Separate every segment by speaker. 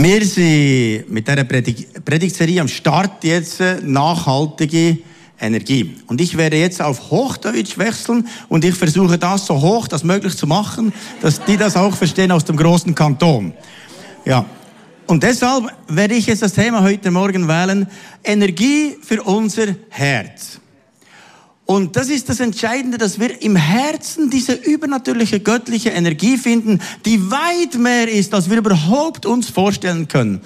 Speaker 1: Wir sind mit dieser Predigtserie am Start jetzt äh, nachhaltige Energie. Und ich werde jetzt auf Hochdeutsch wechseln und ich versuche das so hoch das möglich zu machen, dass die das auch verstehen aus dem großen Kanton. Ja. Und deshalb werde ich jetzt das Thema heute Morgen wählen, Energie für unser Herz. Und das ist das Entscheidende, dass wir im Herzen diese übernatürliche göttliche Energie finden, die weit mehr ist, als wir überhaupt uns vorstellen können.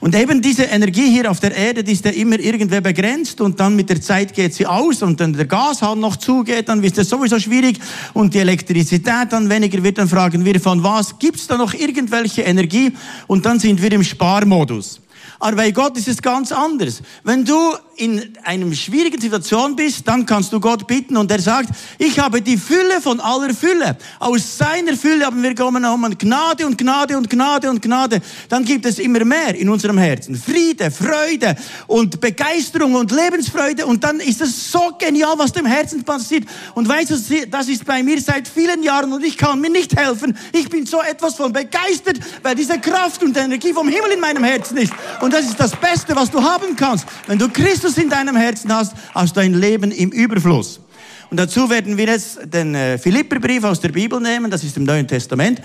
Speaker 1: Und eben diese Energie hier auf der Erde, die ist ja immer irgendwer begrenzt und dann mit der Zeit geht sie aus und dann der Gashahn noch zugeht, dann ist das sowieso schwierig und die Elektrizität dann weniger wird, dann fragen wir, von was gibt's da noch irgendwelche Energie? Und dann sind wir im Sparmodus. Aber bei Gott ist es ganz anders. Wenn du in einer schwierigen Situation bist, dann kannst du Gott bitten und er sagt, ich habe die Fülle von aller Fülle. Aus seiner Fülle haben wir genommen Gnade und Gnade und Gnade und Gnade. Dann gibt es immer mehr in unserem Herzen. Friede, Freude und Begeisterung und Lebensfreude und dann ist es so genial, was dem Herzen passiert. Und weißt du, das ist bei mir seit vielen Jahren und ich kann mir nicht helfen. Ich bin so etwas von begeistert, weil diese Kraft und Energie vom Himmel in meinem Herzen ist. Und das ist das Beste, was du haben kannst. Wenn du Christus in deinem Herzen hast, hast du ein Leben im Überfluss. Und dazu werden wir jetzt den äh, Philipperbrief aus der Bibel nehmen, das ist im Neuen Testament.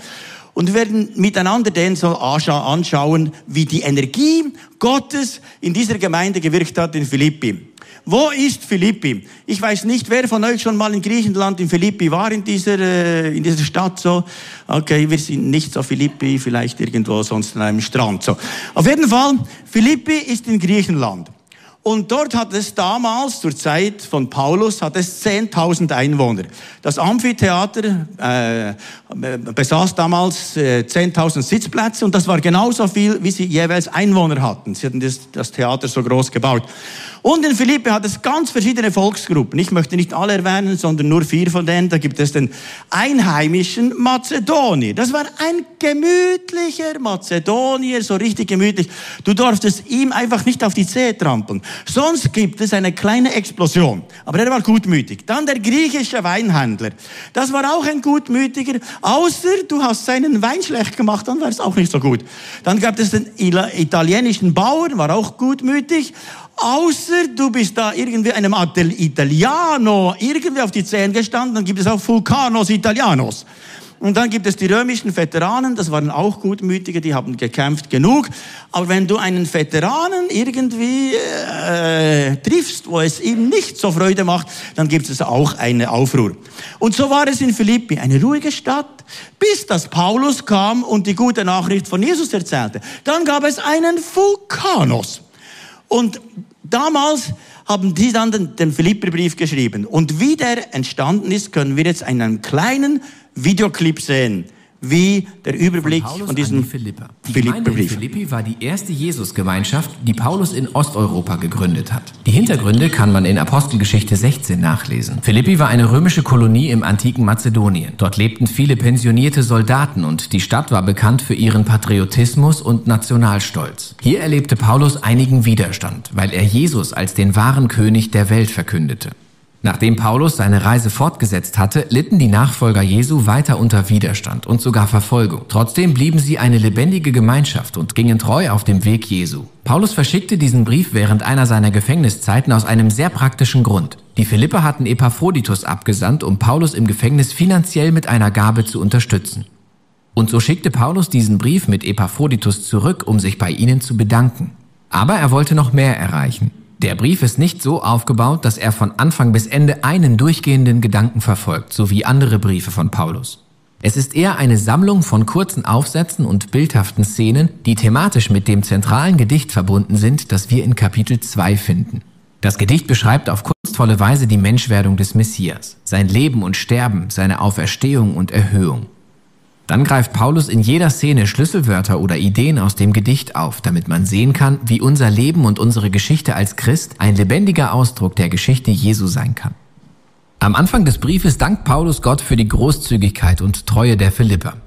Speaker 1: Und werden miteinander den so anschauen, wie die Energie Gottes in dieser Gemeinde gewirkt hat in Philippi. Wo ist Philippi? Ich weiß nicht, wer von euch schon mal in Griechenland in Philippi war, in dieser, äh, in dieser Stadt so. Okay, wir sind nicht so Philippi, vielleicht irgendwo sonst an einem Strand so. Auf jeden Fall, Philippi ist in Griechenland. Und dort hat es damals, zur Zeit von Paulus, hat es 10.000 Einwohner. Das Amphitheater äh, besaß damals äh, 10.000 Sitzplätze und das war genauso viel, wie sie jeweils Einwohner hatten. Sie hatten das, das Theater so groß gebaut. Und in Philippi hat es ganz verschiedene Volksgruppen. Ich möchte nicht alle erwähnen, sondern nur vier von denen. Da gibt es den einheimischen Mazedonier. Das war ein gemütlicher Mazedonier, so richtig gemütlich. Du durftest ihm einfach nicht auf die Zehe trampeln. Sonst gibt es eine kleine Explosion. Aber er war gutmütig. Dann der griechische Weinhändler. Das war auch ein gutmütiger. Außer du hast seinen Wein schlecht gemacht, dann war es auch nicht so gut. Dann gab es den italienischen Bauern, war auch gutmütig. Außer du bist da irgendwie einem Italiano irgendwie auf die Zähne gestanden, dann gibt es auch Vulcanos Italianos. Und dann gibt es die römischen Veteranen, das waren auch Gutmütige, die haben gekämpft genug. Aber wenn du einen Veteranen irgendwie äh, triffst, wo es ihm nicht so Freude macht, dann gibt es auch eine Aufruhr. Und so war es in Philippi, eine ruhige Stadt, bis das Paulus kam und die gute Nachricht von Jesus erzählte. Dann gab es einen Vulkanos. Und damals haben die dann den, den Philipperbrief geschrieben. Und wie der entstanden ist, können wir jetzt in einem kleinen Videoclip sehen wie der Überblick von, von diesem
Speaker 2: Philippa. Die in Philippi war die erste Jesusgemeinschaft, die Paulus in Osteuropa gegründet hat. Die Hintergründe kann man in Apostelgeschichte 16 nachlesen. Philippi war eine römische Kolonie im antiken Mazedonien. Dort lebten viele pensionierte Soldaten und die Stadt war bekannt für ihren Patriotismus und Nationalstolz. Hier erlebte Paulus einigen Widerstand, weil er Jesus als den wahren König der Welt verkündete. Nachdem Paulus seine Reise fortgesetzt hatte, litten die Nachfolger Jesu weiter unter Widerstand und sogar Verfolgung. Trotzdem blieben sie eine lebendige Gemeinschaft und gingen treu auf dem Weg Jesu. Paulus verschickte diesen Brief während einer seiner Gefängniszeiten aus einem sehr praktischen Grund. Die Philipper hatten Epaphroditus abgesandt, um Paulus im Gefängnis finanziell mit einer Gabe zu unterstützen. Und so schickte Paulus diesen Brief mit Epaphroditus zurück, um sich bei ihnen zu bedanken. Aber er wollte noch mehr erreichen. Der Brief ist nicht so aufgebaut, dass er von Anfang bis Ende einen durchgehenden Gedanken verfolgt, so wie andere Briefe von Paulus. Es ist eher eine Sammlung von kurzen Aufsätzen und bildhaften Szenen, die thematisch mit dem zentralen Gedicht verbunden sind, das wir in Kapitel 2 finden. Das Gedicht beschreibt auf kunstvolle Weise die Menschwerdung des Messias, sein Leben und Sterben, seine Auferstehung und Erhöhung. Dann greift Paulus in jeder Szene Schlüsselwörter oder Ideen aus dem Gedicht auf, damit man sehen kann, wie unser Leben und unsere Geschichte als Christ ein lebendiger Ausdruck der Geschichte Jesu sein kann. Am Anfang des Briefes dankt Paulus Gott für die Großzügigkeit und Treue der Philipper.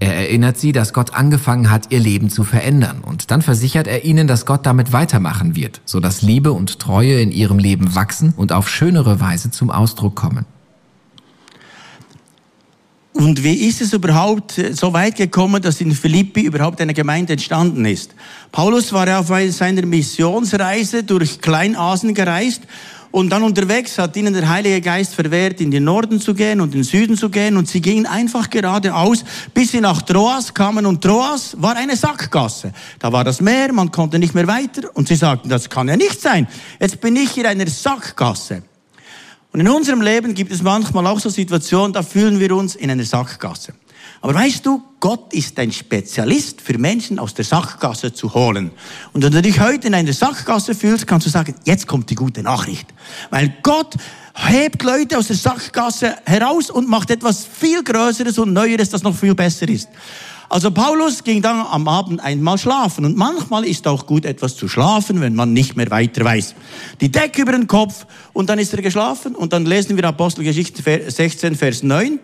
Speaker 2: Er erinnert sie, dass Gott angefangen hat, ihr Leben zu verändern, und dann versichert er ihnen, dass Gott damit weitermachen wird, so dass Liebe und Treue in ihrem Leben wachsen und auf schönere Weise zum Ausdruck kommen.
Speaker 1: Und wie ist es überhaupt äh, so weit gekommen, dass in Philippi überhaupt eine Gemeinde entstanden ist? Paulus war auf seiner Missionsreise durch Kleinasien gereist und dann unterwegs hat ihnen der Heilige Geist verwehrt, in den Norden zu gehen und in den Süden zu gehen. Und sie gingen einfach geradeaus, bis sie nach Troas kamen. Und Troas war eine Sackgasse. Da war das Meer, man konnte nicht mehr weiter. Und sie sagten, das kann ja nicht sein. Jetzt bin ich in einer Sackgasse. Und in unserem Leben gibt es manchmal auch so Situationen, da fühlen wir uns in einer Sackgasse. Aber weißt du, Gott ist ein Spezialist für Menschen aus der Sackgasse zu holen. Und wenn du dich heute in einer Sackgasse fühlst, kannst du sagen, jetzt kommt die gute Nachricht. Weil Gott hebt Leute aus der Sackgasse heraus und macht etwas viel Größeres und Neueres, das noch viel besser ist. Also Paulus ging dann am Abend einmal schlafen und manchmal ist auch gut etwas zu schlafen, wenn man nicht mehr weiter weiß. Die Decke über den Kopf und dann ist er geschlafen und dann lesen wir Apostelgeschichte 16, Vers 9.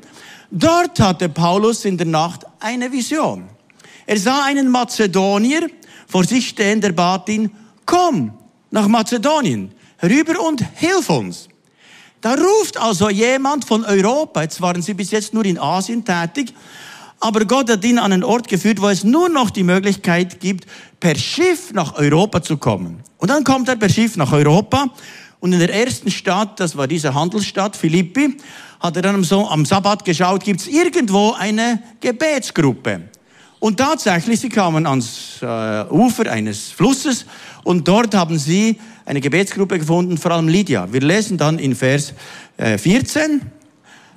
Speaker 1: Dort hatte Paulus in der Nacht eine Vision. Er sah einen Mazedonier vor sich stehen, der bat ihn, komm nach Mazedonien, rüber und hilf uns. Da ruft also jemand von Europa, jetzt waren sie bis jetzt nur in Asien tätig, aber Gott hat ihn an einen Ort geführt, wo es nur noch die Möglichkeit gibt, per Schiff nach Europa zu kommen. Und dann kommt er per Schiff nach Europa und in der ersten Stadt, das war diese Handelsstadt Philippi, hat er dann so am Sabbat geschaut, gibt es irgendwo eine Gebetsgruppe. Und tatsächlich, sie kamen ans äh, Ufer eines Flusses und dort haben sie eine Gebetsgruppe gefunden, vor allem Lydia. Wir lesen dann in Vers äh, 14.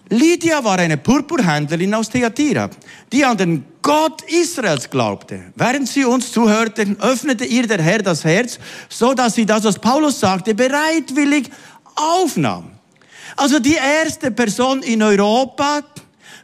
Speaker 1: Lydia war eine Purpurhändlerin aus Theatira, die an den Gott Israels glaubte. Während sie uns zuhörte, öffnete ihr der Herr das Herz, so dass sie das, was Paulus sagte, bereitwillig aufnahm. Also die erste Person in Europa,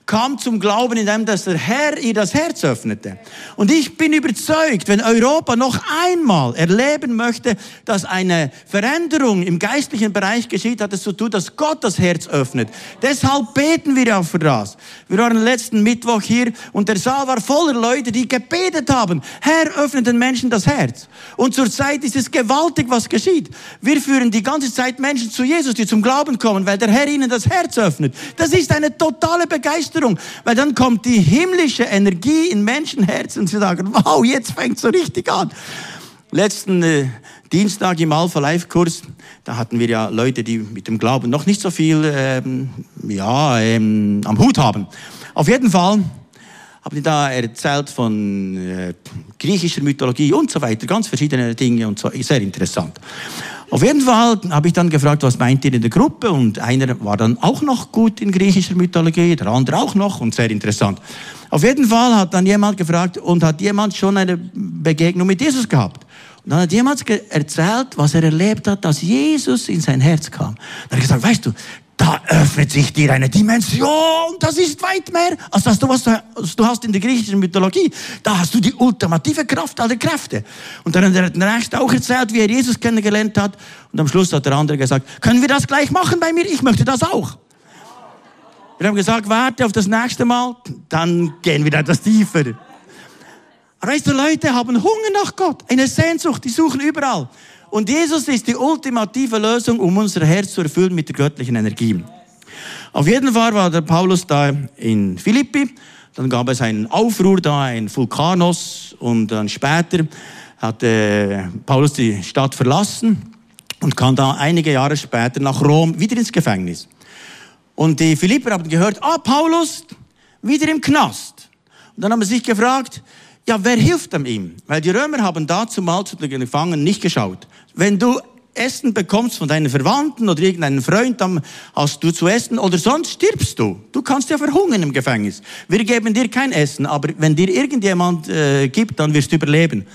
Speaker 1: kam zum Glauben, indem dass der Herr ihr das Herz öffnete. Und ich bin überzeugt, wenn Europa noch einmal erleben möchte, dass eine Veränderung im geistlichen Bereich geschieht, hat es zu tun, dass Gott das Herz öffnet. Deshalb beten wir auch für das. Wir waren letzten Mittwoch hier und der Saal war voller Leute, die gebetet haben. Herr, öffne den Menschen das Herz. Und zurzeit ist es gewaltig, was geschieht. Wir führen die ganze Zeit Menschen zu Jesus, die zum Glauben kommen, weil der Herr ihnen das Herz öffnet. Das ist eine totale Begeisterung. Begeisterung, weil dann kommt die himmlische Energie in Menschenherzen und sie sagen, wow, jetzt fängt so richtig an. Letzten äh, Dienstag im Alpha Life Kurs, da hatten wir ja Leute, die mit dem Glauben noch nicht so viel ähm, ja, ähm, am Hut haben. Auf jeden Fall haben die da erzählt von äh, griechischer Mythologie und so weiter, ganz verschiedene Dinge und so, sehr interessant. Auf jeden Fall habe ich dann gefragt, was meint ihr in der Gruppe? Und einer war dann auch noch gut in griechischer Mythologie, der andere auch noch und sehr interessant. Auf jeden Fall hat dann jemand gefragt und hat jemand schon eine Begegnung mit Jesus gehabt. Und dann hat jemand erzählt, was er erlebt hat, dass Jesus in sein Herz kam. Dann hat er gesagt, weißt du, da öffnet sich dir eine Dimension, das ist weit mehr, als das du, was du hast in der griechischen Mythologie. Da hast du die ultimative Kraft aller Kräfte. Und dann hat der Nächste auch erzählt, wie er Jesus kennengelernt hat. Und am Schluss hat der andere gesagt, können wir das gleich machen bei mir? Ich möchte das auch. Wir haben gesagt, warte auf das nächste Mal, dann gehen wir etwas tiefer. Aber weißt du, Leute haben Hunger nach Gott, eine Sehnsucht, die suchen überall. Und Jesus ist die ultimative Lösung, um unser Herz zu erfüllen mit der göttlichen Energie. Auf jeden Fall war der Paulus da in Philippi. Dann gab es einen Aufruhr da, ein Vulkanos. Und dann später hat äh, Paulus die Stadt verlassen und kam da einige Jahre später nach Rom wieder ins Gefängnis. Und die Philipper haben gehört, ah, Paulus, wieder im Knast. Und dann haben sie sich gefragt, ja, wer hilft ihm? Weil die Römer haben dazu mal zu den Gefangenen nicht geschaut. Wenn du Essen bekommst von deinen Verwandten oder irgendeinen Freund, dann hast du zu essen oder sonst stirbst du. Du kannst ja verhungern im Gefängnis. Wir geben dir kein Essen, aber wenn dir irgendjemand äh, gibt, dann wirst du überleben.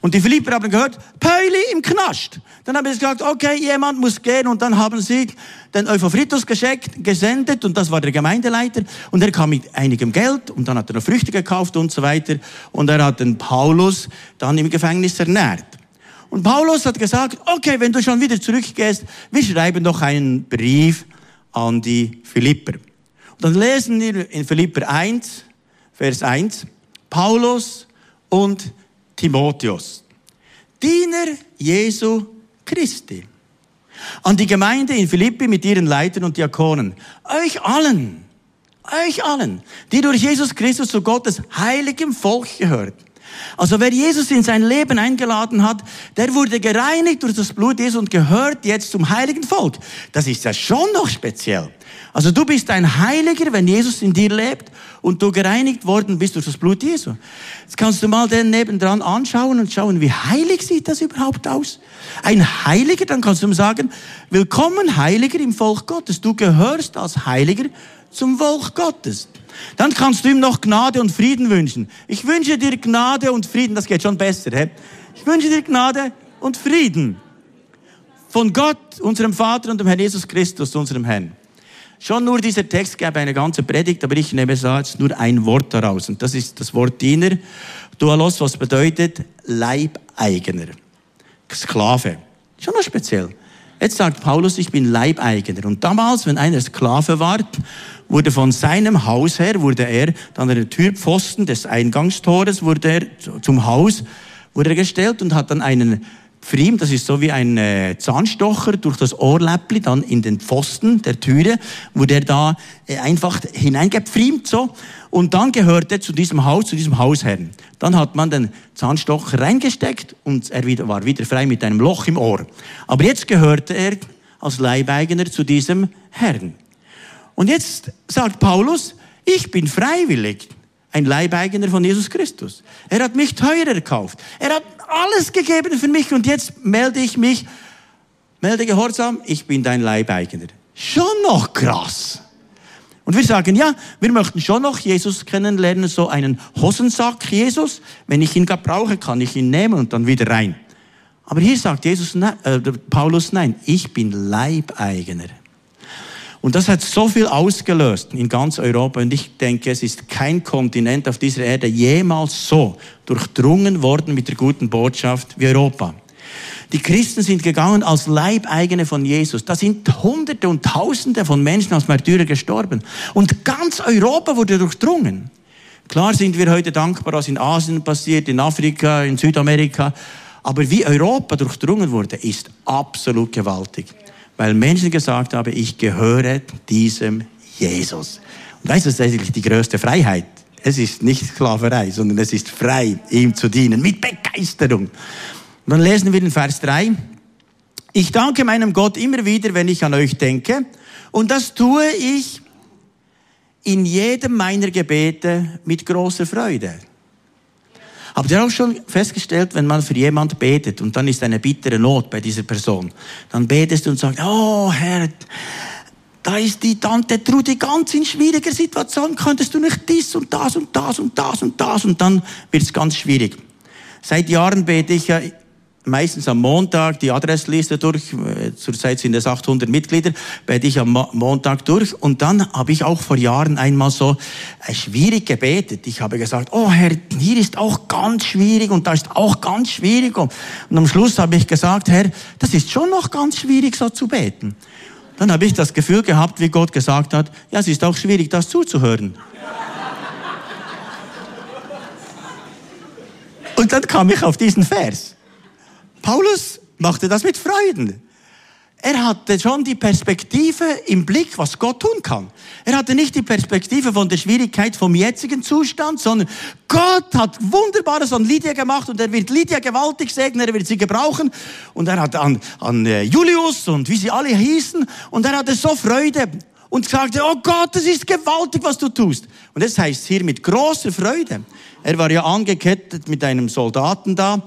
Speaker 1: Und die Philipper haben gehört, Pauli im Knast. Dann haben sie gesagt, okay, jemand muss gehen. Und dann haben sie den Euphoritus geschickt, gesendet. Und das war der Gemeindeleiter. Und er kam mit einigem Geld. Und dann hat er noch Früchte gekauft und so weiter. Und er hat den Paulus dann im Gefängnis ernährt. Und Paulus hat gesagt, okay, wenn du schon wieder zurückgehst, wir schreiben doch einen Brief an die Philipper. Und dann lesen wir in Philipper 1, Vers 1, Paulus und Timotheus, Diener Jesu Christi. An die Gemeinde in Philippi mit ihren Leitern und Diakonen. Euch allen, euch allen, die durch Jesus Christus zu Gottes heiligem Volk gehört. Also wer Jesus in sein Leben eingeladen hat, der wurde gereinigt durch das Blut Jesu und gehört jetzt zum heiligen Volk. Das ist ja schon noch speziell. Also du bist ein Heiliger, wenn Jesus in dir lebt und du gereinigt worden bist durch das Blut Jesu. Jetzt kannst du mal den nebendran anschauen und schauen, wie heilig sieht das überhaupt aus? Ein Heiliger, dann kannst du ihm sagen, willkommen Heiliger im Volk Gottes. Du gehörst als Heiliger zum Volk Gottes. Dann kannst du ihm noch Gnade und Frieden wünschen. Ich wünsche dir Gnade und Frieden, das geht schon besser. He? Ich wünsche dir Gnade und Frieden von Gott, unserem Vater und dem Herrn Jesus Christus, unserem Herrn. Schon nur dieser Text gäbe eine ganze Predigt, aber ich nehme jetzt nur ein Wort daraus. Und das ist das Wort Diener. Dualos, was bedeutet Leibeigener. Sklave. Schon noch speziell. Jetzt sagt Paulus, ich bin Leibeigener. Und damals, wenn einer Sklave war, wurde von seinem Haus her, wurde er dann an der Türpfosten des Eingangstores, wurde er zum Haus, wurde er gestellt und hat dann einen Pfriem, das ist so wie ein äh, Zahnstocher durch das Ohrläppli dann in den Pfosten der Türe, wurde er da äh, einfach hineingepfriemt so und dann gehört er zu diesem Haus, zu diesem Hausherrn. Dann hat man den Zahnstocher reingesteckt und er wieder, war wieder frei mit einem Loch im Ohr. Aber jetzt gehörte er als Leibeigener zu diesem Herrn. Und jetzt sagt Paulus, ich bin freiwillig ein Leibeigener von Jesus Christus. Er hat mich teuer erkauft. Er hat alles gegeben für mich und jetzt melde ich mich, melde Gehorsam, ich bin dein Leibeigener. Schon noch krass. Und wir sagen, ja, wir möchten schon noch Jesus kennenlernen, so einen Hosensack Jesus. Wenn ich ihn gerade brauche, kann ich ihn nehmen und dann wieder rein. Aber hier sagt Jesus, äh, Paulus, nein, ich bin Leibeigener. Und das hat so viel ausgelöst in ganz Europa. Und ich denke, es ist kein Kontinent auf dieser Erde jemals so durchdrungen worden mit der guten Botschaft wie Europa. Die Christen sind gegangen als Leibeigene von Jesus. Da sind Hunderte und Tausende von Menschen als Märtyrer gestorben. Und ganz Europa wurde durchdrungen. Klar sind wir heute dankbar, was in Asien passiert, in Afrika, in Südamerika. Aber wie Europa durchdrungen wurde, ist absolut gewaltig weil Menschen gesagt haben, ich gehöre diesem Jesus. Und weißt du, das ist eigentlich die größte Freiheit. Es ist nicht Sklaverei, sondern es ist frei, ihm zu dienen, mit Begeisterung. Und dann lesen wir den Vers 3. Ich danke meinem Gott immer wieder, wenn ich an euch denke. Und das tue ich in jedem meiner Gebete mit großer Freude. Habt ihr auch schon festgestellt, wenn man für jemand betet und dann ist eine bittere Not bei dieser Person, dann betest du und sagst, oh Herr, da ist die Tante Trudi ganz in schwieriger Situation, könntest du nicht dies und das und das und das und das und dann wird es ganz schwierig. Seit Jahren bete ich ja meistens am Montag die Adressliste durch. Zurzeit sind es 800 Mitglieder, bete ich am Montag durch. Und dann habe ich auch vor Jahren einmal so äh, schwierig gebetet. Ich habe gesagt, oh Herr, hier ist auch ganz schwierig und da ist auch ganz schwierig. Und am Schluss habe ich gesagt, Herr, das ist schon noch ganz schwierig so zu beten. Dann habe ich das Gefühl gehabt, wie Gott gesagt hat, ja, es ist auch schwierig, das zuzuhören. Und dann kam ich auf diesen Vers. Paulus machte das mit Freuden. Er hatte schon die Perspektive im Blick, was Gott tun kann. Er hatte nicht die Perspektive von der Schwierigkeit vom jetzigen Zustand, sondern Gott hat Wunderbares an Lydia gemacht und er wird Lydia gewaltig segnen, er wird sie gebrauchen. Und er hat an, an äh, Julius und wie sie alle hießen und er hatte so Freude und sagte, oh Gott, das ist gewaltig, was du tust. Und das heißt hier mit großer Freude. Er war ja angekettet mit einem Soldaten da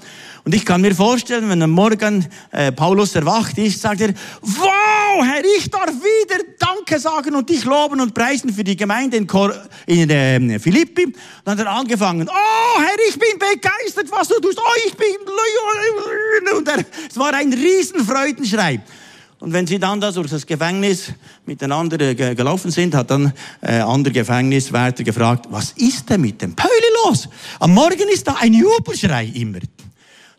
Speaker 1: und ich kann mir vorstellen, wenn am Morgen äh, Paulus erwacht ist, sagt er, wow, Herr, ich darf wieder Danke sagen und dich loben und preisen für die Gemeinde in, Kor in äh, Philippi. Dann hat er angefangen, oh Herr, ich bin begeistert, was du tust. Oh, ich bin... Und er, es war ein Riesenfreudenschrei. Und wenn sie dann da durch das Gefängnis miteinander äh, gelaufen sind, hat dann äh, andere Gefängniswärter gefragt, was ist denn mit dem Pöli los? Am Morgen ist da ein Jubelschrei immer.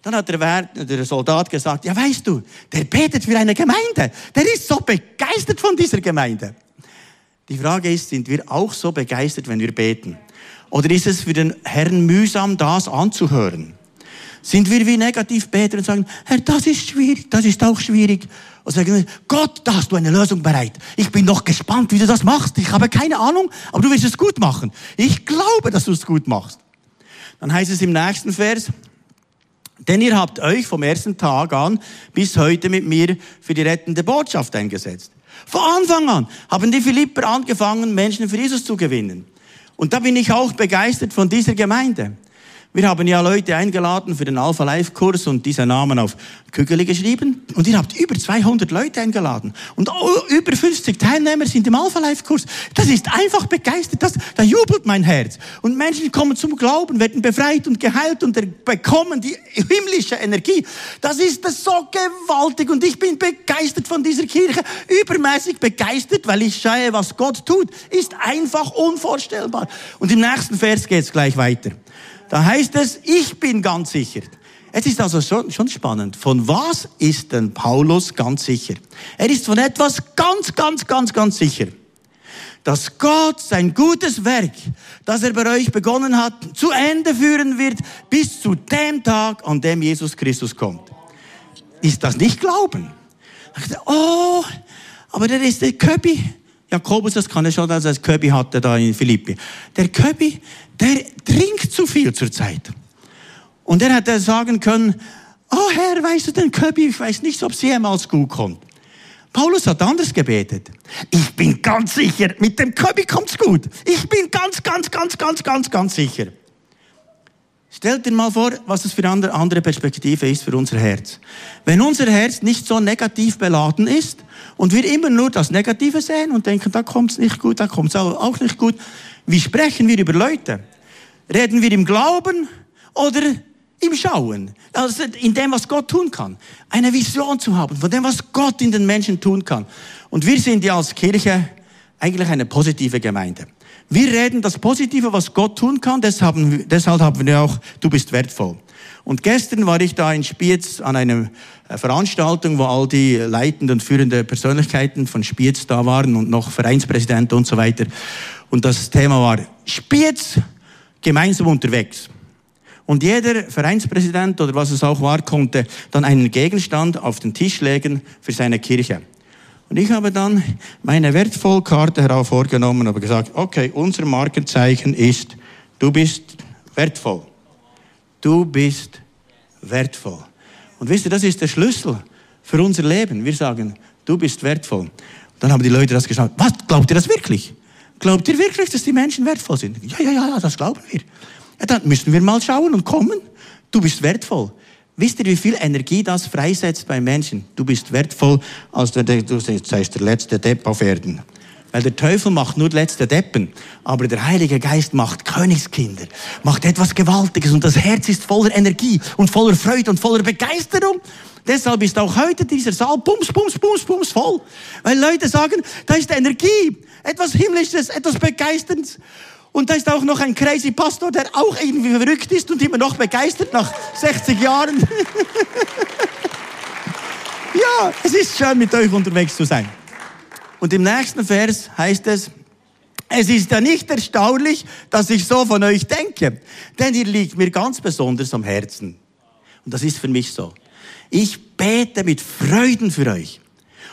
Speaker 1: Dann hat der, Wert, der Soldat gesagt, ja weißt du, der betet für eine Gemeinde. Der ist so begeistert von dieser Gemeinde. Die Frage ist, sind wir auch so begeistert, wenn wir beten? Oder ist es für den Herrn mühsam, das anzuhören? Sind wir wie Negativbeter und sagen, Herr, das ist schwierig, das ist auch schwierig. Und sagen Gott, da hast du eine Lösung bereit. Ich bin noch gespannt, wie du das machst. Ich habe keine Ahnung, aber du wirst es gut machen. Ich glaube, dass du es gut machst. Dann heißt es im nächsten Vers, denn ihr habt euch vom ersten Tag an bis heute mit mir für die rettende Botschaft eingesetzt. Von Anfang an haben die Philipper angefangen, Menschen für Jesus zu gewinnen. Und da bin ich auch begeistert von dieser Gemeinde. Wir haben ja Leute eingeladen für den Alpha Life Kurs und diese Namen auf Kügel geschrieben. Und ihr habt über 200 Leute eingeladen. Und über 50 Teilnehmer sind im Alpha Life Kurs. Das ist einfach begeistert. Das, da jubelt mein Herz. Und Menschen kommen zum Glauben, werden befreit und geheilt und bekommen die himmlische Energie. Das ist das so gewaltig. Und ich bin begeistert von dieser Kirche. Übermäßig begeistert, weil ich schaue, was Gott tut. Ist einfach unvorstellbar. Und im nächsten Vers geht es gleich weiter. Da heißt es, ich bin ganz sicher. Es ist also schon, schon spannend. Von was ist denn Paulus ganz sicher? Er ist von etwas ganz, ganz, ganz, ganz sicher. Dass Gott sein gutes Werk, das er bei euch begonnen hat, zu Ende führen wird, bis zu dem Tag, an dem Jesus Christus kommt. Ist das nicht Glauben? Oh, aber der ist der Köbi. Jakobus, das kann er schon, als er Köbi hatte da in Philippi. Der Köbi, der trinkt zu viel zur Zeit. Und er hätte sagen können, oh Herr, weißt du den Köbi, ich weiß nicht, ob es jemals gut kommt. Paulus hat anders gebetet. Ich bin ganz sicher, mit dem Köbi kommt's gut. Ich bin ganz, ganz, ganz, ganz, ganz, ganz sicher. Stellt dir mal vor, was das für eine andere Perspektive ist für unser Herz. Wenn unser Herz nicht so negativ beladen ist und wir immer nur das Negative sehen und denken, da kommt's nicht gut, da kommt's auch nicht gut, wie sprechen wir über Leute? Reden wir im Glauben oder im Schauen? Also in dem, was Gott tun kann. Eine Vision zu haben von dem, was Gott in den Menschen tun kann. Und wir sind ja als Kirche eigentlich eine positive Gemeinde. Wir reden das Positive, was Gott tun kann, deshalb, deshalb haben wir auch, du bist wertvoll. Und gestern war ich da in Spiez an einer äh, Veranstaltung, wo all die leitenden und führenden Persönlichkeiten von Spiez da waren und noch Vereinspräsidenten und so weiter. Und das Thema war Spiez gemeinsam unterwegs. Und jeder Vereinspräsident oder was es auch war, konnte dann einen Gegenstand auf den Tisch legen für seine Kirche. Und ich habe dann meine Wertvollkarte hervorgenommen und habe gesagt, okay, unser Markenzeichen ist, du bist wertvoll. Du bist wertvoll. Und wisst ihr, das ist der Schlüssel für unser Leben. Wir sagen, du bist wertvoll. Und dann haben die Leute das geschaut. Was, glaubt ihr das wirklich? Glaubt ihr wirklich, dass die Menschen wertvoll sind? Ja, ja, ja, das glauben wir. Ja, dann müssen wir mal schauen und kommen. Du bist wertvoll. Wisst ihr, wie viel Energie das freisetzt bei Menschen? Du bist wertvoll, als der, du seist der letzte Depp auf Erden. Weil der Teufel macht nur letzte Deppen, aber der Heilige Geist macht Königskinder, macht etwas Gewaltiges und das Herz ist voller Energie und voller Freude und voller Begeisterung. Deshalb ist auch heute dieser Saal bums, bums, bums, bums voll. Weil Leute sagen, da ist Energie, etwas Himmlisches, etwas Begeisterndes. Und da ist auch noch ein crazy Pastor, der auch irgendwie verrückt ist und immer noch begeistert nach 60 Jahren. ja, es ist schön, mit euch unterwegs zu sein. Und im nächsten Vers heißt es, es ist ja nicht erstaunlich, dass ich so von euch denke, denn ihr liegt mir ganz besonders am Herzen. Und das ist für mich so. Ich bete mit Freuden für euch.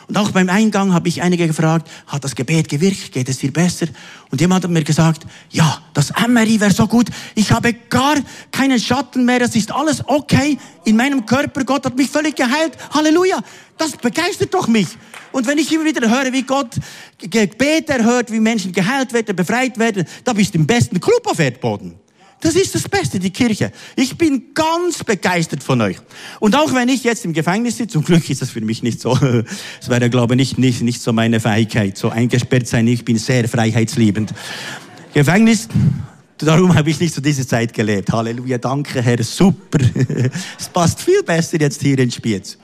Speaker 1: Und auch beim Eingang habe ich einige gefragt, hat das Gebet gewirkt? Geht es dir besser? Und jemand hat mir gesagt, ja, das MRI wäre so gut. Ich habe gar keinen Schatten mehr. Es ist alles okay in meinem Körper. Gott hat mich völlig geheilt. Halleluja. Das begeistert doch mich. Und wenn ich immer wieder höre, wie Gott Gebete erhört, wie Menschen geheilt werden, befreit werden, da bist du im besten Club auf Erdboden. Das ist das Beste, die Kirche. Ich bin ganz begeistert von euch. Und auch wenn ich jetzt im Gefängnis sitze, zum Glück ist das für mich nicht so, es wäre, glaube ich, nicht, nicht, nicht so meine Fähigkeit, so eingesperrt sein. Ich bin sehr freiheitsliebend. Gefängnis, darum habe ich nicht zu dieser Zeit gelebt. Halleluja, danke Herr, super. es passt viel besser jetzt hier in Spiez.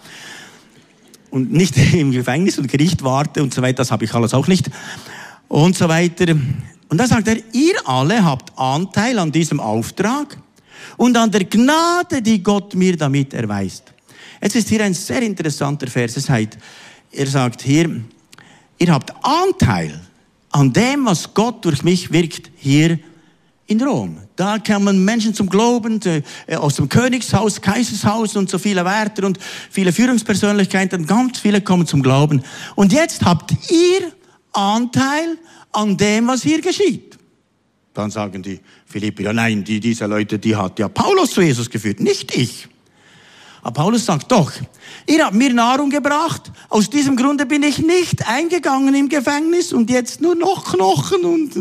Speaker 1: Und nicht im Gefängnis und Gericht warte und so weiter, das habe ich alles auch nicht. Und so weiter. Und da sagt er, ihr alle habt Anteil an diesem Auftrag und an der Gnade, die Gott mir damit erweist. Jetzt ist hier ein sehr interessanter Vers. Es heißt, er sagt hier, ihr habt Anteil an dem, was Gott durch mich wirkt hier in Rom. Da kamen Menschen zum Glauben äh, aus dem Königshaus, Kaisershaus und so viele Wärter und viele Führungspersönlichkeiten. Ganz viele kommen zum Glauben. Und jetzt habt ihr Anteil an dem, was hier geschieht. Dann sagen die Philippi, ja nein, die, diese Leute, die hat ja Paulus zu Jesus geführt, nicht ich. Aber Paulus sagt doch, ihr habt mir Nahrung gebracht, aus diesem Grunde bin ich nicht eingegangen im Gefängnis und jetzt nur noch Knochen und,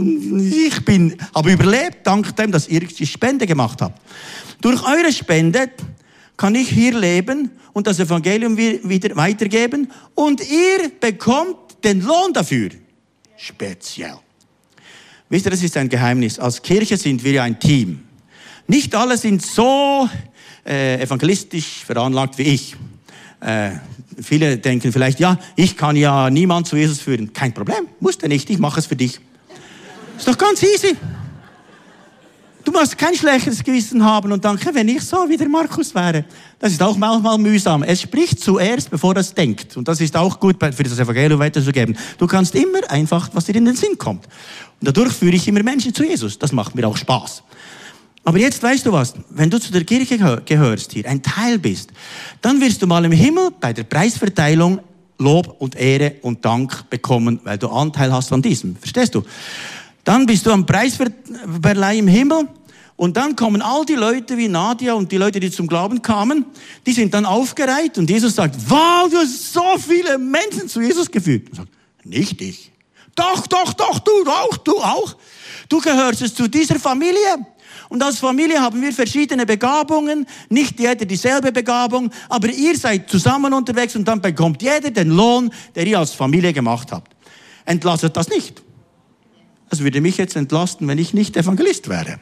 Speaker 1: ich bin, aber überlebt, dank dem, dass ihr die Spende gemacht habt. Durch eure Spende kann ich hier leben und das Evangelium wieder weitergeben und ihr bekommt den Lohn dafür. Speziell. Wisst ihr, das ist ein Geheimnis. Als Kirche sind wir ja ein Team. Nicht alle sind so äh, evangelistisch veranlagt wie ich. Äh, viele denken vielleicht, ja, ich kann ja niemand zu Jesus führen. Kein Problem, musst du nicht, ich mache es für dich. Ist doch ganz easy. Musst kein schlechtes Gewissen haben und denken, wenn ich so wie der Markus wäre. Das ist auch manchmal mühsam. Es spricht zuerst, bevor es denkt. Und das ist auch gut für das Evangelium weiterzugeben. Du kannst immer einfach, was dir in den Sinn kommt. Und dadurch führe ich immer Menschen zu Jesus. Das macht mir auch Spaß. Aber jetzt weißt du was, wenn du zu der Kirche gehörst hier, ein Teil bist, dann wirst du mal im Himmel bei der Preisverteilung Lob und Ehre und Dank bekommen, weil du Anteil hast an diesem. Verstehst du? Dann bist du am Preisverleih im Himmel und dann kommen all die Leute wie Nadia und die Leute, die zum Glauben kamen, die sind dann aufgereiht und Jesus sagt, wow, du hast so viele Menschen zu Jesus geführt. Und sagt, nicht ich. Doch, doch, doch, du auch, du auch. Du gehörst zu dieser Familie. Und als Familie haben wir verschiedene Begabungen, nicht jeder dieselbe Begabung, aber ihr seid zusammen unterwegs und dann bekommt jeder den Lohn, der ihr als Familie gemacht habt. Entlastet das nicht. Das würde mich jetzt entlasten, wenn ich nicht Evangelist wäre.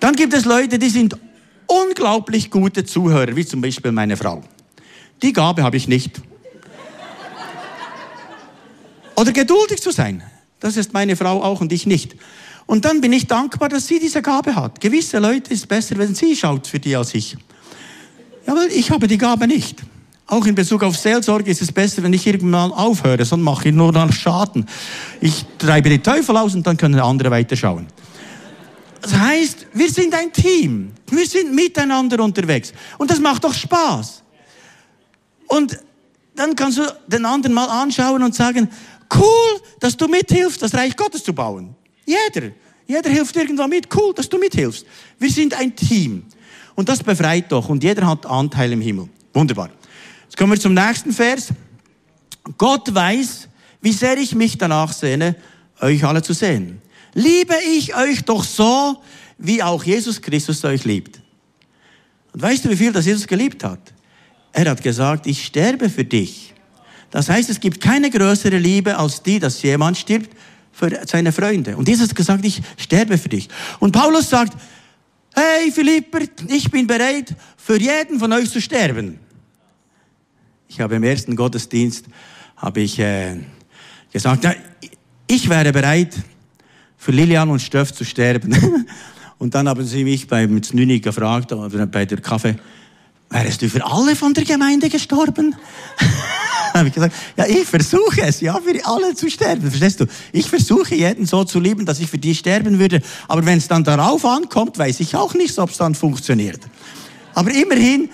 Speaker 1: Dann gibt es Leute, die sind unglaublich gute Zuhörer, wie zum Beispiel meine Frau. Die Gabe habe ich nicht. Oder geduldig zu sein. Das ist meine Frau auch und ich nicht. Und dann bin ich dankbar, dass sie diese Gabe hat. Gewisse Leute ist besser, wenn sie schaut für die als ich. Ja, weil ich habe die Gabe nicht. Auch in Bezug auf Seelsorge ist es besser, wenn ich irgendwann aufhöre, sonst mache ich nur noch Schaden. Ich treibe die Teufel aus und dann können andere weiterschauen. Das heißt, wir sind ein Team. Wir sind miteinander unterwegs. Und das macht doch Spaß. Und dann kannst du den anderen mal anschauen und sagen, cool, dass du mithilfst, das Reich Gottes zu bauen. Jeder. Jeder hilft irgendwann mit. Cool, dass du mithilfst. Wir sind ein Team. Und das befreit doch. Und jeder hat Anteil im Himmel. Wunderbar. Jetzt kommen wir zum nächsten Vers. Gott weiß, wie sehr ich mich danach sehne, euch alle zu sehen. Liebe ich euch doch so, wie auch Jesus Christus euch liebt. Und weißt du, wie viel das Jesus geliebt hat? Er hat gesagt, ich sterbe für dich. Das heißt, es gibt keine größere Liebe als die, dass jemand stirbt für seine Freunde. Und Jesus hat gesagt, ich sterbe für dich. Und Paulus sagt, hey Philipper, ich bin bereit, für jeden von euch zu sterben. Ich habe im ersten Gottesdienst, habe ich äh, gesagt, ja, ich wäre bereit, für Lilian und Stöff zu sterben. und dann haben sie mich beim Znüni gefragt, bei der Kaffee, wärst du für alle von der Gemeinde gestorben? habe ich gesagt, ja, ich versuche es, ja, für alle zu sterben. Verstehst du? Ich versuche jeden so zu lieben, dass ich für die sterben würde. Aber wenn es dann darauf ankommt, weiß ich auch nicht, ob es dann funktioniert. Aber immerhin,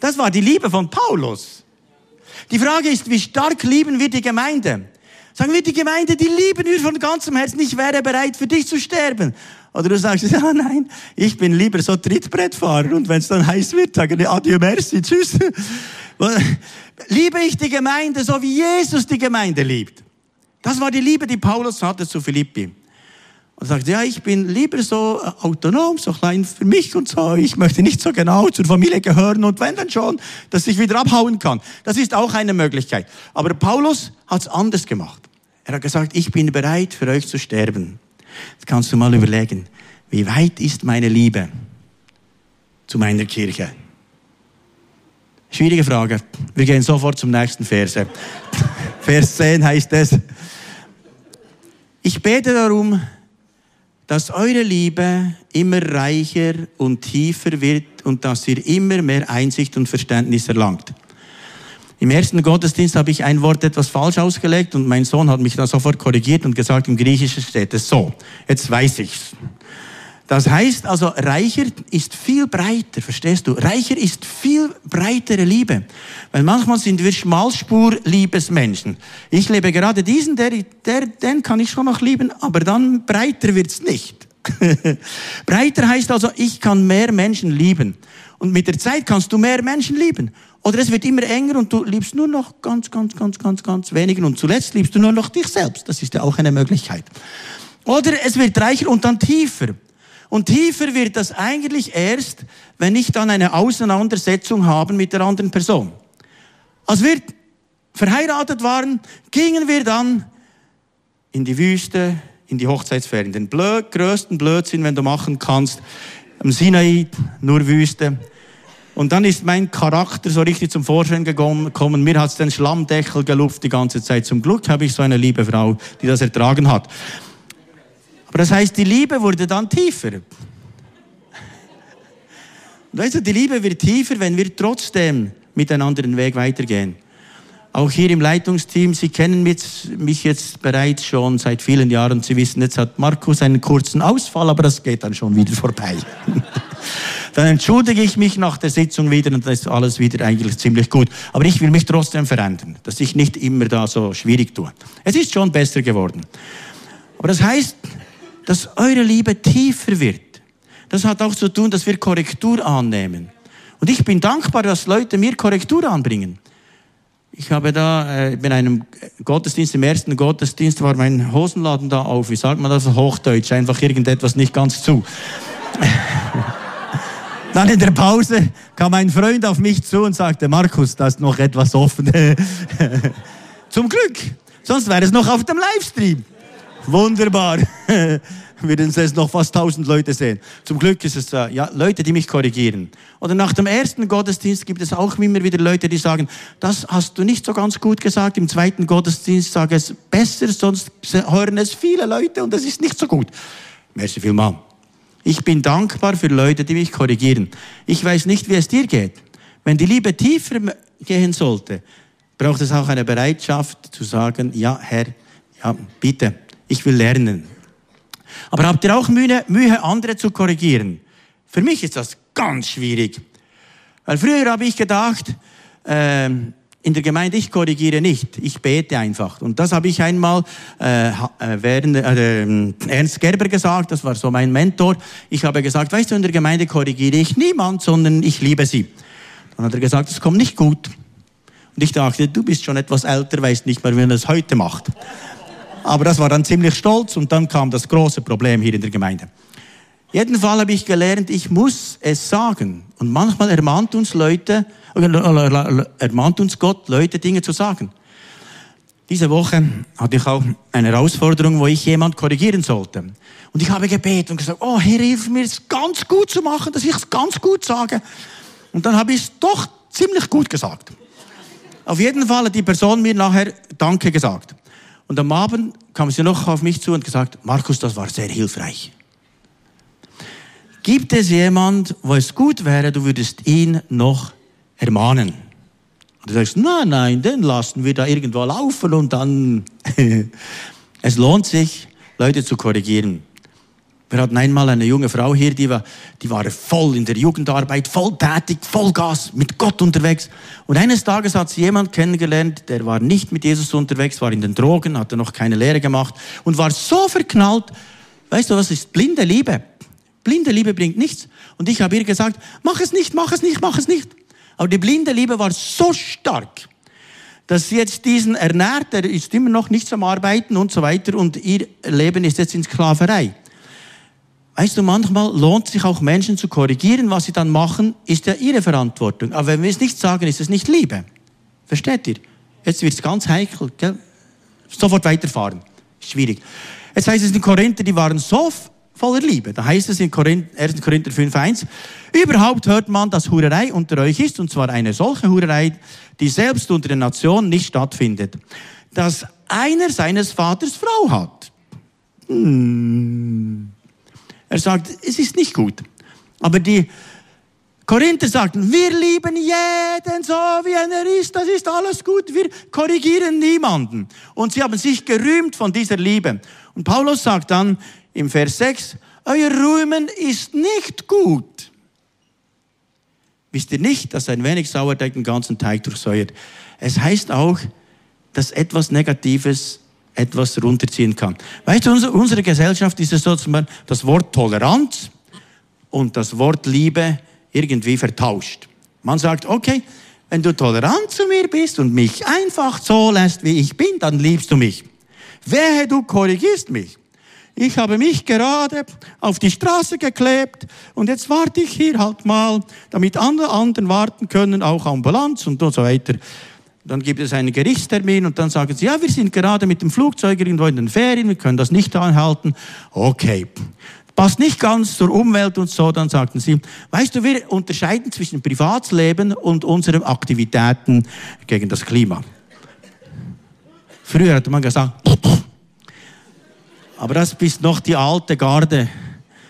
Speaker 1: das war die Liebe von Paulus. Die Frage ist, wie stark lieben wir die Gemeinde? Sagen wir, die Gemeinde, die lieben wir von ganzem Herzen. Ich wäre bereit, für dich zu sterben. Oder du sagst, ja, nein, ich bin lieber so Trittbrettfahrer. Und wenn es dann heiß wird, sagen wir, adieu, merci, tschüss. Liebe ich die Gemeinde, so wie Jesus die Gemeinde liebt. Das war die Liebe, die Paulus hatte zu Philippi. Und sagt, ja, ich bin lieber so äh, autonom, so klein für mich und so. Ich möchte nicht so genau zur Familie gehören und wenn dann schon, dass ich wieder abhauen kann. Das ist auch eine Möglichkeit. Aber Paulus hat es anders gemacht. Er hat gesagt, ich bin bereit, für euch zu sterben. Jetzt kannst du mal überlegen, wie weit ist meine Liebe zu meiner Kirche? Schwierige Frage. Wir gehen sofort zum nächsten Verse. Vers 10 heißt es, ich bete darum, dass eure Liebe immer reicher und tiefer wird und dass ihr immer mehr Einsicht und Verständnis erlangt. Im ersten Gottesdienst habe ich ein Wort etwas falsch ausgelegt und mein Sohn hat mich dann sofort korrigiert und gesagt, im Griechischen steht es so. Jetzt weiß ich's. Das heißt also, reicher ist viel breiter, verstehst du? Reicher ist viel breitere Liebe. Weil manchmal sind wir Schmalspur-Liebesmenschen. Ich lebe gerade diesen, der, der, den kann ich schon noch lieben, aber dann breiter wird's nicht. breiter heißt also, ich kann mehr Menschen lieben. Und mit der Zeit kannst du mehr Menschen lieben. Oder es wird immer enger und du liebst nur noch ganz, ganz, ganz, ganz, ganz wenigen. Und zuletzt liebst du nur noch dich selbst. Das ist ja auch eine Möglichkeit. Oder es wird reicher und dann tiefer. Und tiefer wird das eigentlich erst, wenn ich dann eine Auseinandersetzung habe mit der anderen Person. Als wir verheiratet waren, gingen wir dann in die Wüste, in die Hochzeitsferien. Den blöd, größten Blödsinn, wenn du machen kannst, am Sinai, nur Wüste. Und dann ist mein Charakter so richtig zum Vorschein gekommen. Mir hat's den Schlammdeckel geluft die ganze Zeit. Zum Glück habe ich so eine liebe Frau, die das ertragen hat. Aber das heißt, die Liebe wurde dann tiefer. Und weißt du, die Liebe wird tiefer, wenn wir trotzdem miteinander den Weg weitergehen. Auch hier im Leitungsteam, Sie kennen mich jetzt bereits schon seit vielen Jahren. Sie wissen, jetzt hat Markus einen kurzen Ausfall, aber das geht dann schon wieder vorbei. dann entschuldige ich mich nach der Sitzung wieder und dann ist alles wieder eigentlich ziemlich gut. Aber ich will mich trotzdem verändern, dass ich nicht immer da so schwierig tue. Es ist schon besser geworden. Aber das heißt, dass eure Liebe tiefer wird. Das hat auch zu tun, dass wir Korrektur annehmen. Und ich bin dankbar, dass Leute mir Korrektur anbringen. Ich habe da, äh, in einem Gottesdienst, im ersten Gottesdienst war mein Hosenladen da auf. Wie sagt man das Hochdeutsch? Einfach irgendetwas nicht ganz zu. Dann in der Pause kam ein Freund auf mich zu und sagte, Markus, da ist noch etwas offen. Zum Glück. Sonst wäre es noch auf dem Livestream. Wunderbar. Würden es noch fast tausend Leute sehen. Zum Glück ist es äh, ja, Leute, die mich korrigieren. Oder nach dem ersten Gottesdienst gibt es auch immer wieder Leute, die sagen, das hast du nicht so ganz gut gesagt. Im zweiten Gottesdienst sage es besser, sonst hören es viele Leute und es ist nicht so gut. Merci vielmals. Ich bin dankbar für Leute, die mich korrigieren. Ich weiß nicht, wie es dir geht. Wenn die Liebe tiefer gehen sollte, braucht es auch eine Bereitschaft zu sagen, ja, Herr, ja, bitte, ich will lernen. Aber habt ihr auch Mühe, Mühe, andere zu korrigieren? Für mich ist das ganz schwierig. Weil früher habe ich gedacht, äh, in der Gemeinde, ich korrigiere nicht, ich bete einfach. Und das habe ich einmal äh, äh während äh, Ernst Gerber gesagt, das war so mein Mentor. Ich habe gesagt, weißt du, in der Gemeinde korrigiere ich niemand, sondern ich liebe sie. Dann hat er gesagt, das kommt nicht gut. Und ich dachte, du bist schon etwas älter, weißt nicht mehr, wie man das heute macht. Aber das war dann ziemlich stolz und dann kam das große Problem hier in der Gemeinde. Jeden Fall habe ich gelernt, ich muss es sagen. Und manchmal ermahnt uns Leute, ermahnt uns Gott, Leute Dinge zu sagen. Diese Woche hatte ich auch eine Herausforderung, wo ich jemand korrigieren sollte. Und ich habe gebetet und gesagt, oh Herr, hilf mir es ganz gut zu machen, dass ich es ganz gut sage. Und dann habe ich es doch ziemlich gut gesagt. Auf jeden Fall hat die Person mir nachher Danke gesagt. Und am Abend kam sie noch auf mich zu und gesagt, Markus, das war sehr hilfreich. Gibt es jemand, wo es gut wäre, du würdest ihn noch ermahnen? Und du sagst, nein, nein, den lassen wir da irgendwo laufen und dann, es lohnt sich, Leute zu korrigieren. Wir hatten einmal eine junge Frau hier, die war, die war voll in der Jugendarbeit, voll tätig, voll Gas, mit Gott unterwegs. Und eines Tages hat sie jemand kennengelernt, der war nicht mit Jesus unterwegs, war in den Drogen, hatte noch keine Lehre gemacht und war so verknallt. Weißt du, was ist blinde Liebe? Blinde Liebe bringt nichts. Und ich habe ihr gesagt, mach es nicht, mach es nicht, mach es nicht. Aber die blinde Liebe war so stark, dass sie jetzt diesen ernährt, der ist immer noch nicht zum Arbeiten und so weiter und ihr Leben ist jetzt in Sklaverei. Weißt du, manchmal lohnt sich auch Menschen zu korrigieren. Was sie dann machen, ist ja ihre Verantwortung. Aber wenn wir es nicht sagen, ist es nicht Liebe. Versteht ihr? Jetzt wird es ganz heikel. Gell? Sofort weiterfahren. Schwierig. Jetzt heißt es in Korinther, die waren so voller Liebe. Da heißt es in 1. Korinther 5,1, überhaupt hört man, dass Hurerei unter euch ist, und zwar eine solche Hurerei, die selbst unter den Nationen nicht stattfindet. Dass einer seines Vaters Frau hat. Hm. Er sagt, es ist nicht gut. Aber die Korinther sagten, wir lieben jeden so, wie er ist, das ist alles gut, wir korrigieren niemanden. Und sie haben sich gerühmt von dieser Liebe. Und Paulus sagt dann im Vers 6, euer Rühmen ist nicht gut. Wisst ihr nicht, dass ein wenig Sauerteig den ganzen Teig durchsäuert? Es heißt auch, dass etwas Negatives etwas runterziehen kann. Weißt du, unsere Gesellschaft ist es so, dass man das Wort Toleranz und das Wort Liebe irgendwie vertauscht. Man sagt, okay, wenn du tolerant zu mir bist und mich einfach so lässt, wie ich bin, dann liebst du mich. Wehe, du korrigierst mich. Ich habe mich gerade auf die Straße geklebt und jetzt warte ich hier halt mal, damit andere anderen warten können, auch Ambulanz und so weiter. Dann gibt es einen Gerichtstermin und dann sagen sie, ja, wir sind gerade mit dem Flugzeug irgendwo in den Ferien, wir können das nicht anhalten. Okay. Passt nicht ganz zur Umwelt und so, dann sagten sie, weißt du, wir unterscheiden zwischen Privatsleben und unseren Aktivitäten gegen das Klima. Früher hatte man gesagt, aber das ist noch die alte Garde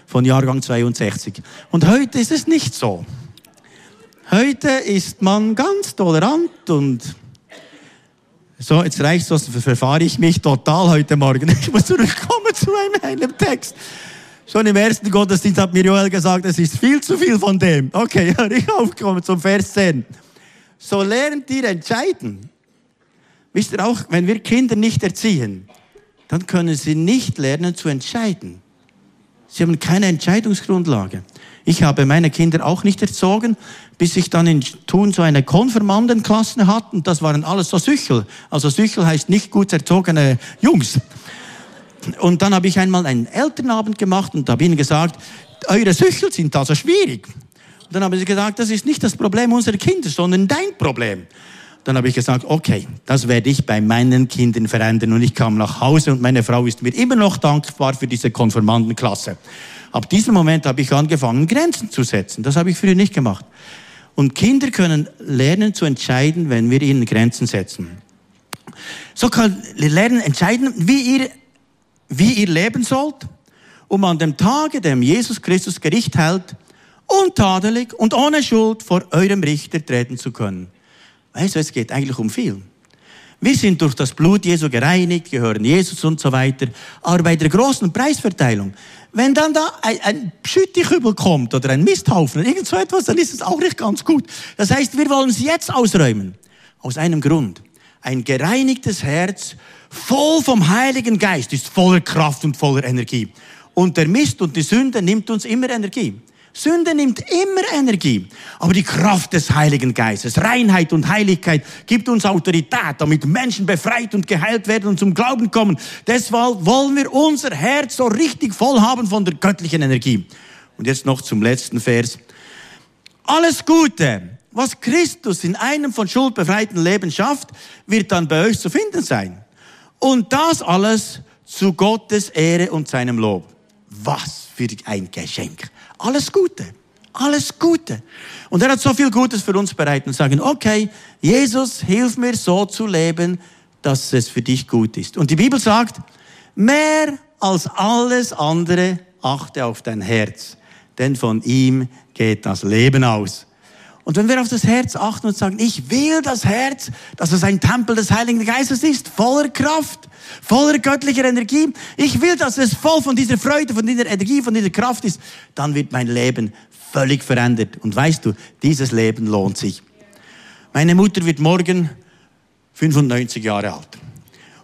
Speaker 1: von Jahrgang 62. Und heute ist es nicht so. Heute ist man ganz tolerant und so, jetzt reicht es, verfahre ich mich total heute Morgen. Ich muss zurückkommen zu einem Text. Schon im ersten Gottesdienst hat mir Joel gesagt, es ist viel zu viel von dem. Okay, hör ich aufkommen zum Vers 10. So lernt ihr entscheiden. Wisst ihr auch, wenn wir Kinder nicht erziehen, dann können sie nicht lernen zu entscheiden. Sie haben keine Entscheidungsgrundlage. Ich habe meine Kinder auch nicht erzogen, bis ich dann in Thun so eine Konfirmandenklasse hatte und das waren alles so Süchel. Also Süchel heißt nicht gut erzogene Jungs. Und dann habe ich einmal einen Elternabend gemacht und habe ihnen gesagt, eure Süchel sind also schwierig. Und dann haben sie gesagt, das ist nicht das Problem unserer Kinder, sondern dein Problem. Dann habe ich gesagt, okay, das werde ich bei meinen Kindern verändern. Und ich kam nach Hause und meine Frau ist mir immer noch dankbar für diese Konformantenklasse. Ab diesem Moment habe ich angefangen, Grenzen zu setzen. Das habe ich früher nicht gemacht. Und Kinder können lernen zu entscheiden, wenn wir ihnen Grenzen setzen. So können lernen entscheiden, wie ihr, wie ihr leben sollt, um an dem Tage, dem Jesus Christus Gericht hält, untadelig und ohne Schuld vor eurem Richter treten zu können. Weißt du, es geht eigentlich um viel. Wir sind durch das Blut Jesu gereinigt, gehören Jesus und so weiter. Aber bei der großen Preisverteilung, wenn dann da ein, ein Schüttikübel kommt oder ein Misthaufen oder irgend so etwas, dann ist es auch nicht ganz gut. Das heißt, wir wollen es jetzt ausräumen. Aus einem Grund. Ein gereinigtes Herz, voll vom Heiligen Geist, ist voller Kraft und voller Energie. Und der Mist und die Sünde nimmt uns immer Energie. Sünde nimmt immer Energie. Aber die Kraft des Heiligen Geistes, Reinheit und Heiligkeit gibt uns Autorität, damit Menschen befreit und geheilt werden und zum Glauben kommen. Deshalb wollen wir unser Herz so richtig voll haben von der göttlichen Energie. Und jetzt noch zum letzten Vers. Alles Gute, was Christus in einem von Schuld befreiten Leben schafft, wird dann bei euch zu finden sein. Und das alles zu Gottes Ehre und seinem Lob. Was für ein Geschenk. Alles Gute. Alles Gute. Und er hat so viel Gutes für uns bereit und sagen, okay, Jesus, hilf mir so zu leben, dass es für dich gut ist. Und die Bibel sagt, mehr als alles andere achte auf dein Herz, denn von ihm geht das Leben aus. Und wenn wir auf das Herz achten und sagen, ich will das Herz, dass es ein Tempel des Heiligen Geistes ist, voller Kraft, voller göttlicher Energie. Ich will, dass es voll von dieser Freude, von dieser Energie, von dieser Kraft ist. Dann wird mein Leben völlig verändert. Und weißt du, dieses Leben lohnt sich. Meine Mutter wird morgen 95 Jahre alt.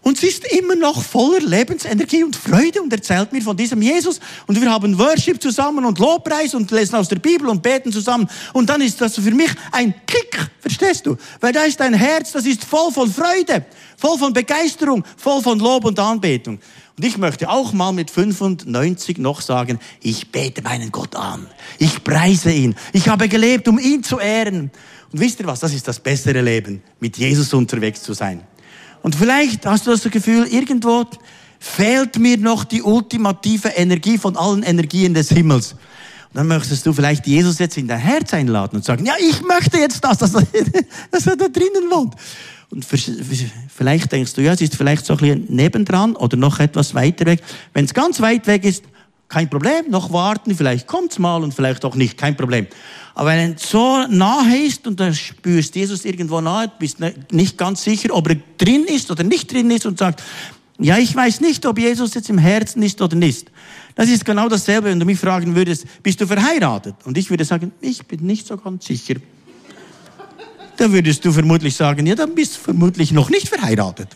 Speaker 1: Und sie ist immer noch voller Lebensenergie und Freude und erzählt mir von diesem Jesus. Und wir haben Worship zusammen und Lobpreis und lesen aus der Bibel und beten zusammen. Und dann ist das für mich ein Kick, verstehst du? Weil da ist ein Herz, das ist voll von Freude, voll von Begeisterung, voll von Lob und Anbetung. Und ich möchte auch mal mit 95 noch sagen, ich bete meinen Gott an. Ich preise ihn. Ich habe gelebt, um ihn zu ehren. Und wisst ihr was? Das ist das bessere Leben, mit Jesus unterwegs zu sein. Und vielleicht hast du das Gefühl, irgendwo fehlt mir noch die ultimative Energie von allen Energien des Himmels. Und dann möchtest du vielleicht Jesus jetzt in dein Herz einladen und sagen, ja, ich möchte jetzt das, dass, dass er da drinnen wohnt. Und vielleicht denkst du, ja, es ist vielleicht so ein bisschen nebendran oder noch etwas weiter weg. Wenn es ganz weit weg ist, kein Problem, noch warten, vielleicht kommt's mal und vielleicht auch nicht, kein Problem. Aber wenn es so nahe ist und du spürst Jesus irgendwo nahe, bist ne, nicht ganz sicher, ob er drin ist oder nicht drin ist und sagt, ja, ich weiß nicht, ob Jesus jetzt im Herzen ist oder nicht. Das ist genau dasselbe, wenn du mich fragen würdest, bist du verheiratet? Und ich würde sagen, ich bin nicht so ganz sicher. Da würdest du vermutlich sagen, ja, dann bist du vermutlich noch nicht verheiratet.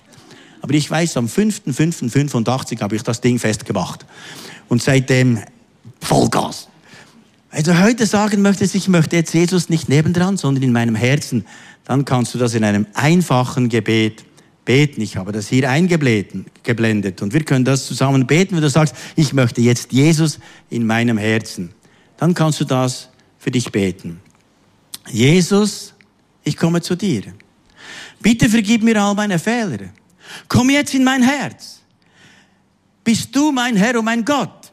Speaker 1: Aber ich weiß, am 5.5.85 habe ich das Ding festgemacht. Und seitdem Vollgas. Also heute sagen möchtest, ich möchte jetzt Jesus nicht nebendran, sondern in meinem Herzen, dann kannst du das in einem einfachen Gebet beten. Ich habe das hier eingeblendet und wir können das zusammen beten, wenn du sagst, ich möchte jetzt Jesus in meinem Herzen. Dann kannst du das für dich beten. Jesus, ich komme zu dir. Bitte vergib mir all meine Fehler. Komm jetzt in mein Herz. Bist du mein Herr und mein Gott?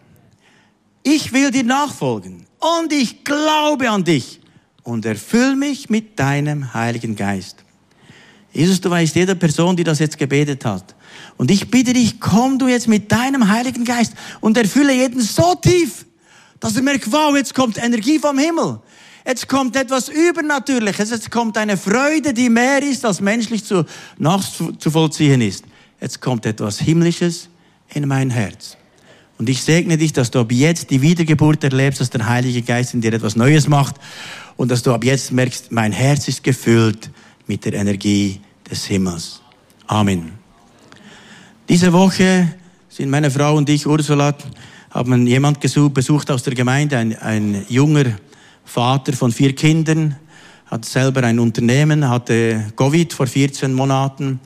Speaker 1: Ich will dir nachfolgen und ich glaube an dich und erfüll mich mit deinem Heiligen Geist. Jesus, du weißt, jede Person, die das jetzt gebetet hat. Und ich bitte dich, komm du jetzt mit deinem Heiligen Geist und erfülle jeden so tief, dass er merkt, wow, jetzt kommt Energie vom Himmel. Jetzt kommt etwas Übernatürliches. Jetzt kommt eine Freude, die mehr ist, als menschlich zu, nachzuvollziehen ist. Jetzt kommt etwas Himmlisches in mein Herz. Und ich segne dich, dass du ab jetzt die Wiedergeburt erlebst, dass der Heilige Geist in dir etwas Neues macht und dass du ab jetzt merkst, mein Herz ist gefüllt mit der Energie des Himmels. Amen. Diese Woche sind meine Frau und ich, Ursula, haben jemand besucht aus der Gemeinde, ein, ein junger Vater von vier Kindern, hat selber ein Unternehmen, hatte Covid vor 14 Monaten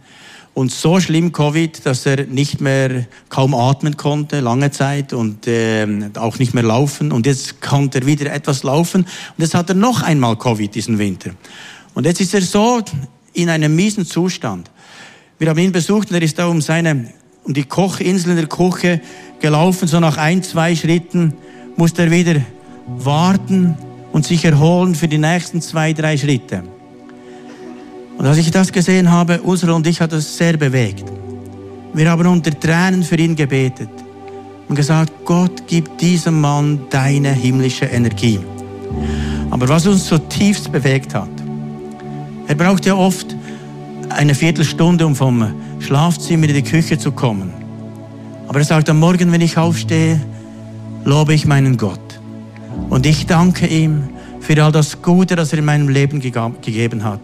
Speaker 1: und so schlimm Covid, dass er nicht mehr kaum atmen konnte, lange Zeit und äh, auch nicht mehr laufen. Und jetzt konnte er wieder etwas laufen und jetzt hat er noch einmal Covid diesen Winter. Und jetzt ist er so in einem miesen Zustand. Wir haben ihn besucht und er ist da um seine, um die Kochinsel in der Küche gelaufen. So nach ein, zwei Schritten musste er wieder warten und sich erholen für die nächsten zwei, drei Schritte. Und als ich das gesehen habe, Ursula und ich hat das sehr bewegt. Wir haben unter Tränen für ihn gebetet und gesagt, Gott, gib diesem Mann deine himmlische Energie. Aber was uns so tiefst bewegt hat, er braucht ja oft eine Viertelstunde, um vom Schlafzimmer in die Küche zu kommen. Aber er sagt, am Morgen, wenn ich aufstehe, lobe ich meinen Gott. Und ich danke ihm für all das Gute, das er in meinem Leben gegeben hat.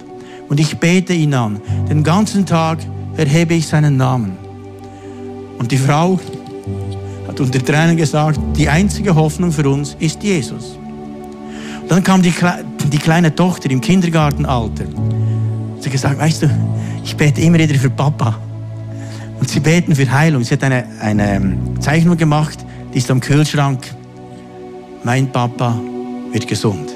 Speaker 1: Und ich bete ihn an. Den ganzen Tag erhebe ich seinen Namen. Und die Frau hat unter Tränen gesagt, die einzige Hoffnung für uns ist Jesus. Und dann kam die, die kleine Tochter im Kindergartenalter. Sie hat gesagt, weißt du, ich bete immer wieder für Papa. Und sie beten für Heilung. Sie hat eine, eine Zeichnung gemacht, die ist am Kühlschrank mein Papa wird gesund.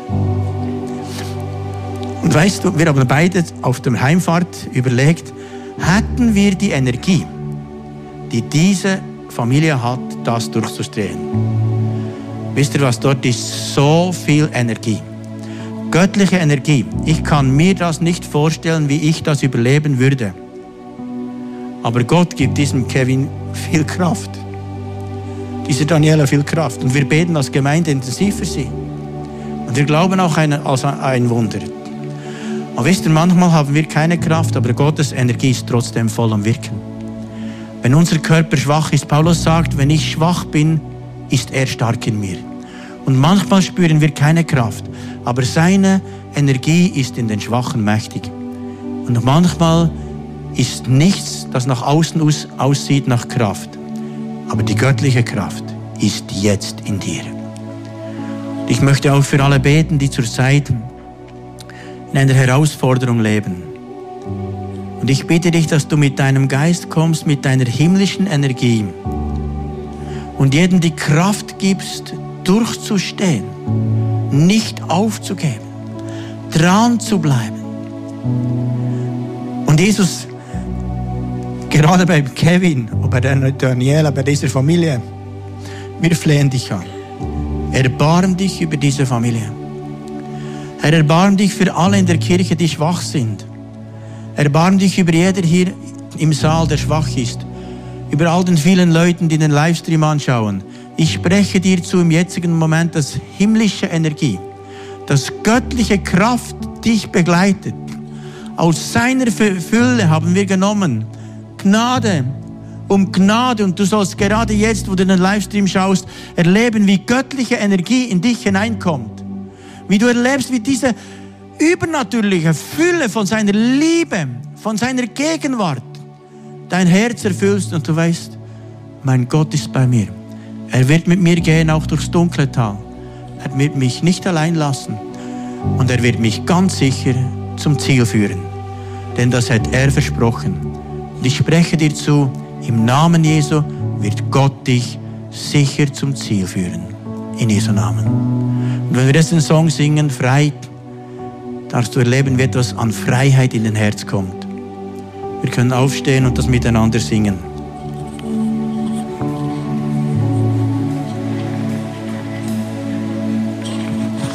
Speaker 1: Und weißt du, wir haben beide auf der Heimfahrt überlegt, hätten wir die Energie, die diese Familie hat, das durchzustehen. Wisst ihr was, dort ist so viel Energie. Göttliche Energie. Ich kann mir das nicht vorstellen, wie ich das überleben würde. Aber Gott gibt diesem Kevin viel Kraft dieser Daniela viel Kraft. Und wir beten als Gemeinde intensiv für sie. Und wir glauben auch an ein Wunder. Und wisst ihr, manchmal haben wir keine Kraft, aber Gottes Energie ist trotzdem voll am Wirken. Wenn unser Körper schwach ist, Paulus sagt, wenn ich schwach bin, ist er stark in mir. Und manchmal spüren wir keine Kraft, aber seine Energie ist in den Schwachen mächtig. Und manchmal ist nichts, das nach außen aussieht nach Kraft. Aber die göttliche Kraft ist jetzt in dir. Ich möchte auch für alle beten, die zurzeit in einer Herausforderung leben. Und ich bitte dich, dass du mit deinem Geist kommst, mit deiner himmlischen Energie und jedem die Kraft gibst, durchzustehen, nicht aufzugeben, dran zu bleiben. Und Jesus, Gerade bei Kevin und bei Daniela, bei dieser Familie. Wir flehen dich an. Erbarm dich über diese Familie. Herr, erbarm dich für alle in der Kirche, die schwach sind. Erbarm dich über jeder hier im Saal, der schwach ist. Über all den vielen Leuten, die den Livestream anschauen. Ich spreche dir zu im jetzigen Moment, dass himmlische Energie, dass göttliche Kraft dich begleitet. Aus seiner Fülle haben wir genommen Gnade um Gnade und du sollst gerade jetzt, wo du den Livestream schaust, erleben, wie göttliche Energie in dich hineinkommt. Wie du erlebst, wie diese übernatürliche Fülle von seiner Liebe, von seiner Gegenwart dein Herz erfüllst und du weißt, mein Gott ist bei mir. Er wird mit mir gehen, auch durchs dunkle Tal. Er wird mich nicht allein lassen und er wird mich ganz sicher zum Ziel führen. Denn das hat er versprochen. Und ich spreche dir zu, im Namen Jesu wird Gott dich sicher zum Ziel führen. In Jesu Namen. Und wenn wir diesen Song singen, Freiheit, darfst du erleben, wie etwas an Freiheit in dein Herz kommt. Wir können aufstehen und das miteinander singen.